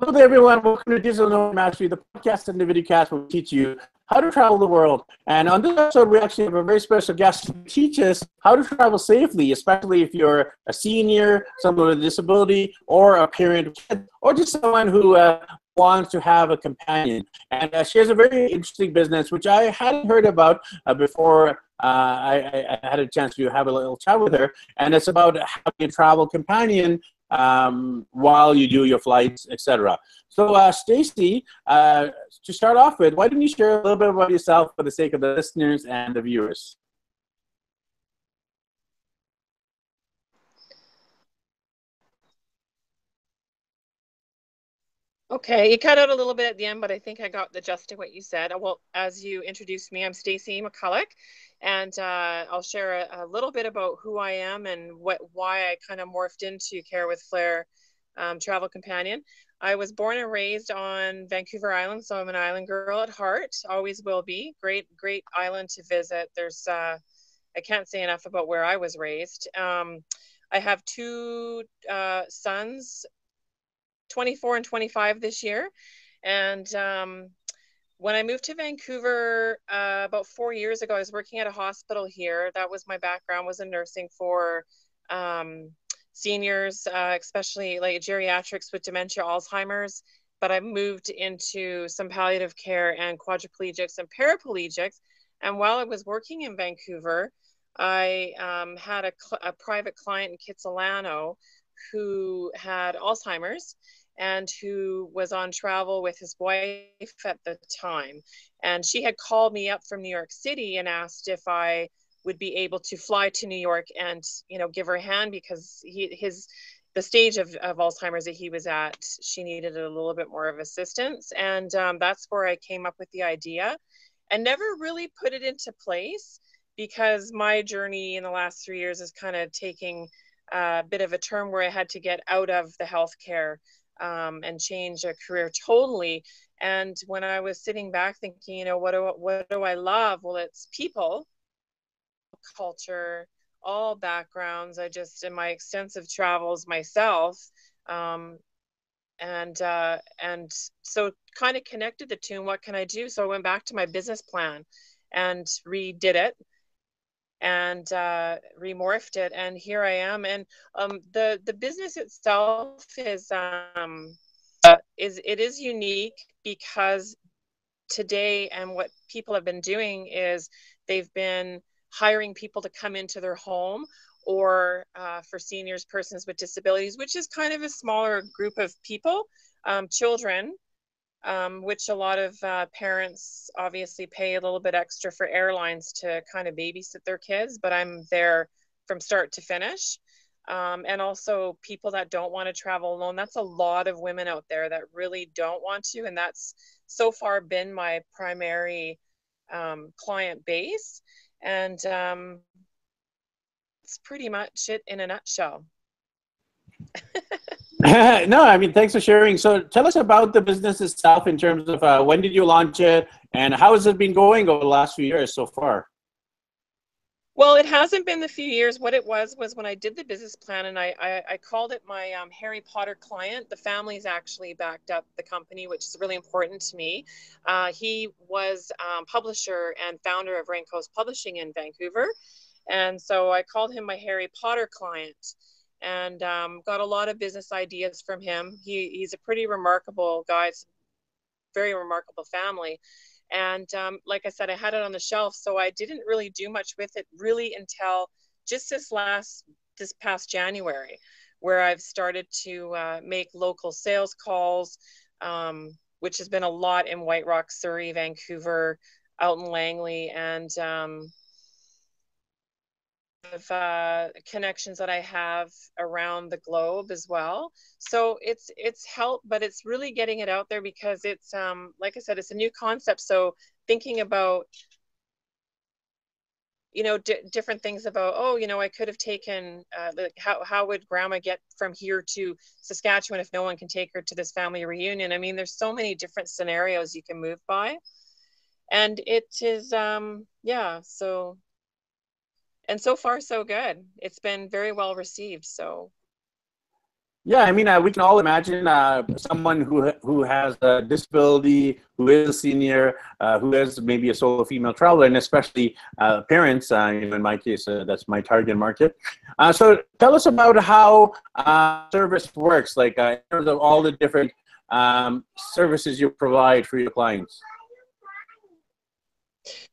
Hello there, everyone. Welcome to Digital Nomad Mastery, the podcast and the video cast will teach you how to travel the world. And on this episode, we actually have a very special guest to teach us how to travel safely, especially if you're a senior, someone with a disability, or a parent, or just someone who uh, wants to have a companion. And uh, she has a very interesting business, which I hadn't heard about uh, before uh, I, I, had a chance to have a little chat with her. And it's about having a travel companion um, while you do your flights, etc. So, uh, Stacy, uh, to start off with, why don't you share a little bit about yourself for the sake of the listeners and the viewers? Okay, you cut out a little bit at the end, but I think I got the gist of what you said. Well, as you introduced me, I'm Stacy McCulloch, and uh, I'll share a, a, little bit about who I am and what why I kind of morphed into Care with Flair um, Travel Companion. I was born and raised on Vancouver Island, so I'm an island girl at heart. Always will be. Great, great island to visit. There's uh, I can't say enough about where I was raised. Um, I have two uh, sons, 24 and 25 this year, and um, when I moved to Vancouver uh, about four years ago, I was working at a hospital here. That was my background was in nursing for um, seniors, uh, especially like geriatrics with dementia, Alzheimer's. But I moved into some palliative care and quadriplegics and paraplegics. And while I was working in Vancouver, I um, had a, a private client in Kitsilano who had Alzheimer's and who was on travel with his wife at the time. And she had called me up from New York City and asked if I would be able to fly to New York and, you know, give her a hand because he, his, the stage of, of Alzheimer's that he was at, she needed a little bit more of assistance. And um, that's where I came up with the idea and never really put it into place because my journey in the last three years is kind of taking a bit of a turn where I had to get out of the healthcare um, and change a career totally. And when I was sitting back thinking, you know, what do what do I love? Well, it's people, culture, all backgrounds. I just in my extensive travels myself, um, and uh, and so kind of connected the two. And what can I do? So I went back to my business plan and redid it and uh, remorphed it and here i am and um, the the business itself is um, uh, is it is unique because today and what people have been doing is they've been hiring people to come into their home or uh, for seniors persons with disabilities which is kind of a smaller group of people um, children um, which a lot of uh, parents obviously pay a little bit extra for airlines to kind of babysit their kids, but I'm there from start to finish. Um, and also people that don't want to travel alone. That's a lot of women out there that really don't want to. And that's so far been my primary um, client base. And um, it's pretty much it in a nutshell. no, I mean, thanks for sharing. So tell us about the business itself in terms of uh, when did you launch it and how has it been going over the last few years so far? Well, it hasn't been the few years. What it was was when I did the business plan and I, I, I called it my um, Harry Potter client. The family's actually backed up the company, which is really important to me. Uh, he was um, publisher and founder of Raincoast Publishing in Vancouver. And so I called him my Harry Potter client and um, got a lot of business ideas from him. He, he's a pretty remarkable guy. It's very remarkable family. And um, like I said, I had it on the shelf, so I didn't really do much with it really until just this last, this past January, where I've started to uh, make local sales calls, um, which has been a lot in White Rock, Surrey, Vancouver, out in Langley, and um, of uh, connections that I have around the globe as well. So it's it's help, but it's really getting it out there because it's um, like I said, it's a new concept. So thinking about you know d- different things about oh you know I could have taken uh, like how how would grandma get from here to Saskatchewan if no one can take her to this family reunion? I mean, there's so many different scenarios you can move by, and it is um yeah so and so far so good it's been very well received so Yeah, I mean, uh, we can all imagine uh, someone who who has a disability, who is a senior, uh, who is maybe a solo female traveler, and especially uh, parents. Uh, in my case, uh, that's my target market. so, tell us about how service works, like in terms of all the different um, services you provide for your clients.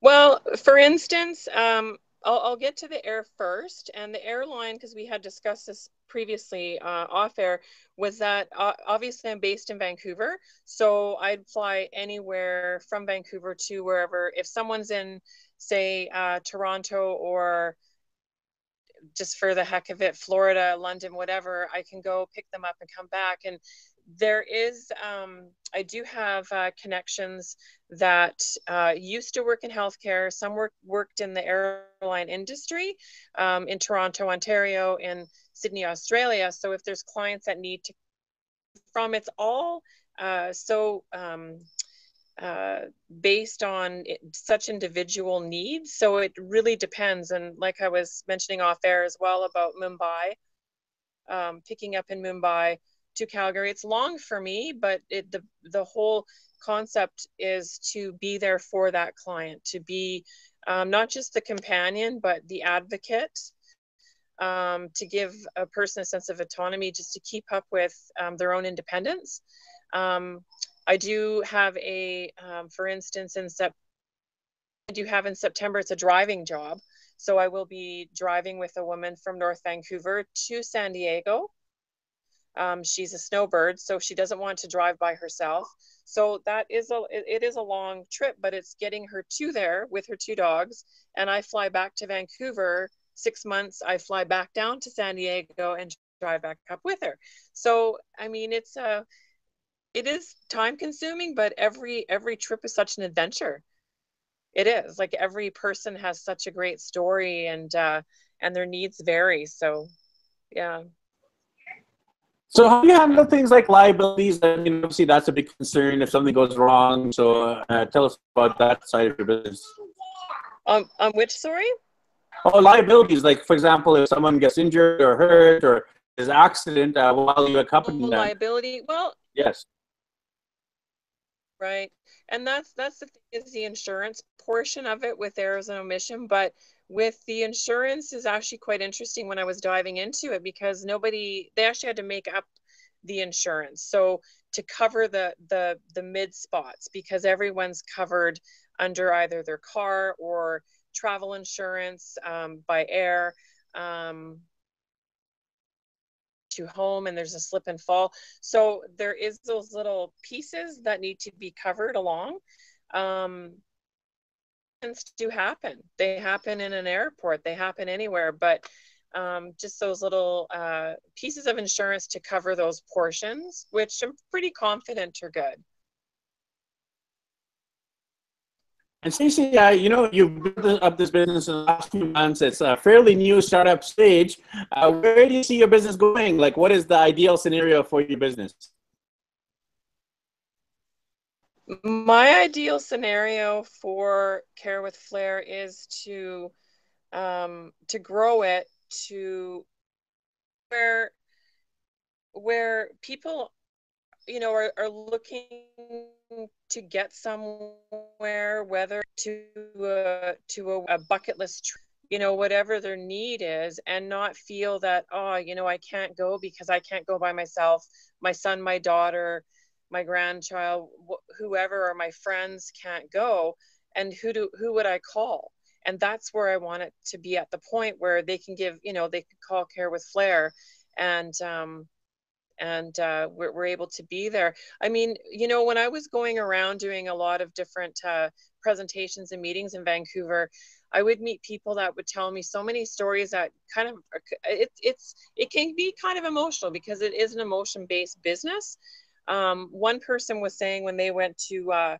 Well, for instance, um, I'll, I'll, get to the air first. And the airline, because we had discussed this previously uh, off air, was that uh, obviously I'm based in Vancouver. So I'd fly anywhere from Vancouver to wherever. If someone's in, say, uh, Toronto or just for the heck of it, Florida, London, whatever, I can go pick them up and come back. And there is, um, I do have uh, connections that uh, used to work in healthcare. Some work, worked in the airline industry um, in Toronto, Ontario, in Sydney, Australia. So if there's clients that need to, from it's all uh, so um, uh, based on it, such individual needs. So it really depends. And like I was mentioning off air as well about Mumbai, um, picking up in Mumbai to Calgary. It's long for me, but it, the the whole concept is to be there for that client, to be um, not just the companion, but the advocate, um, to give a person a sense of autonomy, just to keep up with um, their own independence. Um, I do have a, um, for instance, in Sep- I do have in September, it's a driving job. So I will be driving with a woman from North Vancouver to San Diego um, she's a snowbird, so she doesn't want to drive by herself. So that is a it, is a long trip, but it's getting her to there with her two dogs, and I fly back to Vancouver six months. I fly back down to San Diego and drive back up with her. So I mean, it's a uh, it is time consuming, but every every trip is such an adventure. It is like every person has such a great story, and uh, and their needs vary. So yeah. So how do you handle things like liabilities? I mean, obviously that's a big concern if something goes wrong. So uh, tell us about that side of your business. Um, um, which sorry? Oh, liabilities. Like for example, if someone gets injured or hurt or is an accident uh, while you accompany oh, them. Liability. Well. Yes. Right, and that's that's the thing is the insurance portion of it with errors and omission, but with the insurance is actually quite interesting when I was diving into it because nobody they actually had to make up the insurance. So to cover the the the mid spots because everyone's covered under either their car or travel insurance um, by air um, to home and there's a slip and fall. So there is those little pieces that need to be covered along. Um, do happen. They happen in an airport, they happen anywhere, but um, just those little uh, pieces of insurance to cover those portions, which I'm pretty confident are good. And Stacey, uh, you know, you've built up this business in the last few months. It's a fairly new startup stage. Uh, where do you see your business going? Like, what is the ideal scenario for your business? My ideal scenario for care with flair is to um, to grow it to where where people you know are, are looking to get somewhere whether to a, to a, a bucket list you know whatever their need is and not feel that oh you know i can't go because i can't go by myself. My son my daughter my grandchild wh- whoever or my friends can't go and who do who would i call? And that's where i want it to be at the point where they can give you know they can call care with flair and um and uh, we're, we're able to be there. I mean you know when i was going around doing a lot of different uh, presentations and meetings in vancouver i would meet people that would tell me so many stories that kind of it, it's it can be kind of emotional because it is an emotion based business um, one person was saying when they went to uh,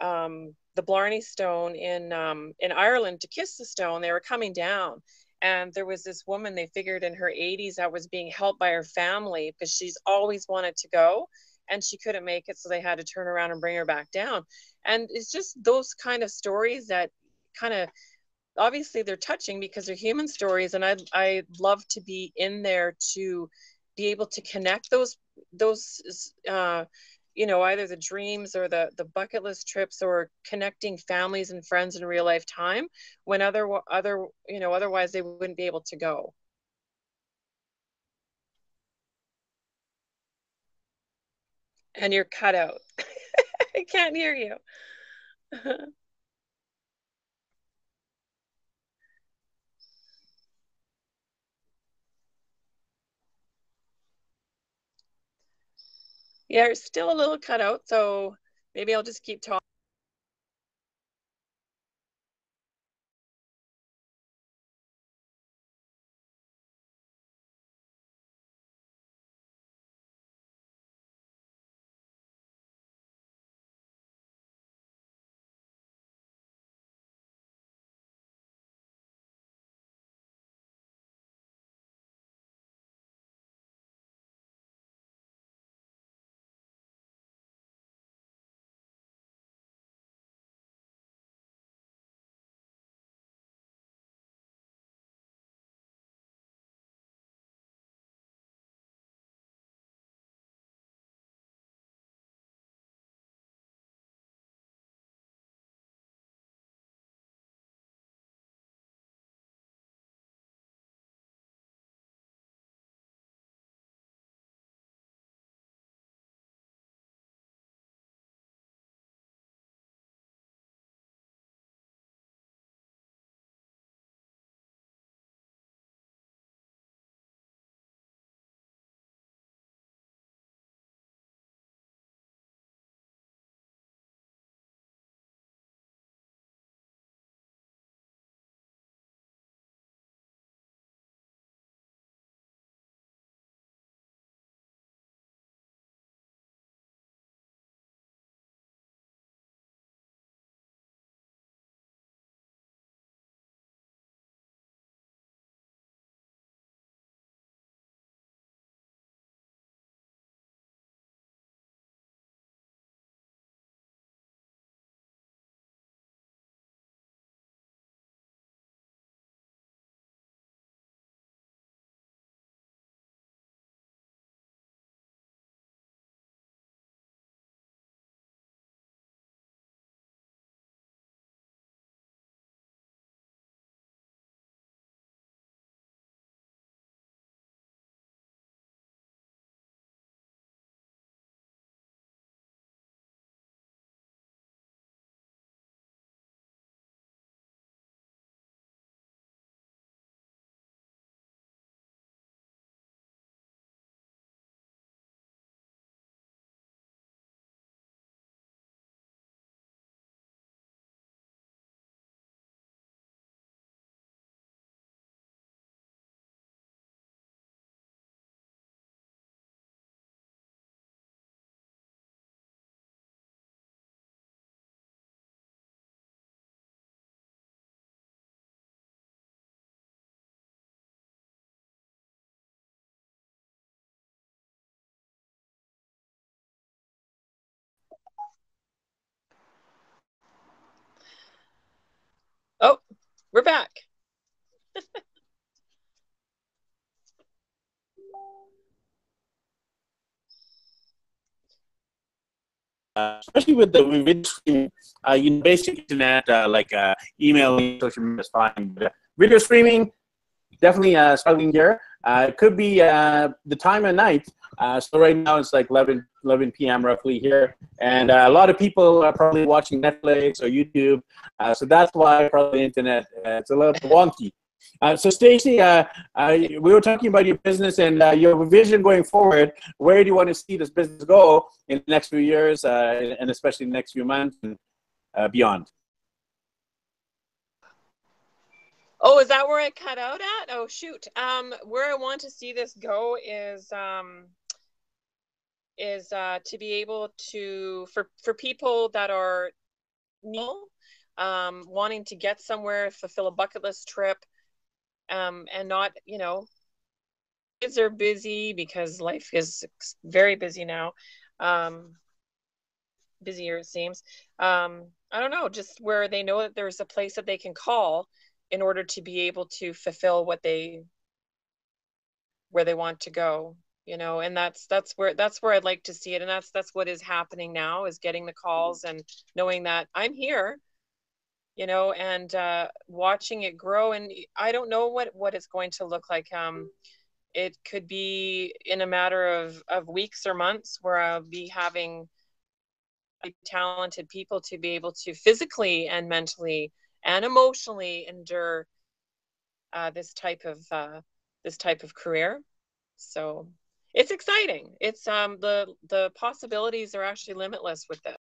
um, the Blarney Stone in um, in Ireland to kiss the stone, they were coming down, and there was this woman they figured in her 80s that was being helped by her family because she's always wanted to go, and she couldn't make it, so they had to turn around and bring her back down. And it's just those kind of stories that kind of obviously they're touching because they're human stories and I I love to be in there to be able to connect those those uh, you know either the dreams or the the bucket list trips or connecting families and friends in real life time when other other you know otherwise they wouldn't be able to go. And you're cut out. I can't hear you Yeah, it's still a little cut out, so maybe I'll just keep talking. We're back. uh, especially with the video uh, you know, basic internet, uh, like uh, email, social media is fine. But video streaming, definitely uh, struggling here. Uh, it could be uh, the time of night. Uh, so right now it's like 11, 11 p.m. roughly here, and uh, a lot of people are probably watching Netflix or YouTube. Uh, so that's why probably the internet uh, it's a little wonky. So Stacy, we were talking about your business and your vision going forward. Where do you want to see this business go in the next few years, and especially the next few months and beyond? Oh, is that where I cut out at? Oh, shoot. Um, where I want to see this go is um, is uh, to be able to for for people that are new, um, wanting to get somewhere, fulfill a bucket list trip, um, and not you know kids are busy because life is very busy now um, busier it seems um, i don't know just where they know that there's a place that they can call in order to be able to fulfill what they where they want to go you know? And that's that's where that's where i'd like to see it. And that's that's what is happening now is getting the calls and knowing that i'm here you know and uh, watching it grow. And i don't know what what it's going to look like. Um it could be in a matter of of weeks or months where i'll be having talented people to be able to physically and mentally and emotionally endure uh, this type of uh, this type of career so it's exciting. It's um the the possibilities are actually limitless with this.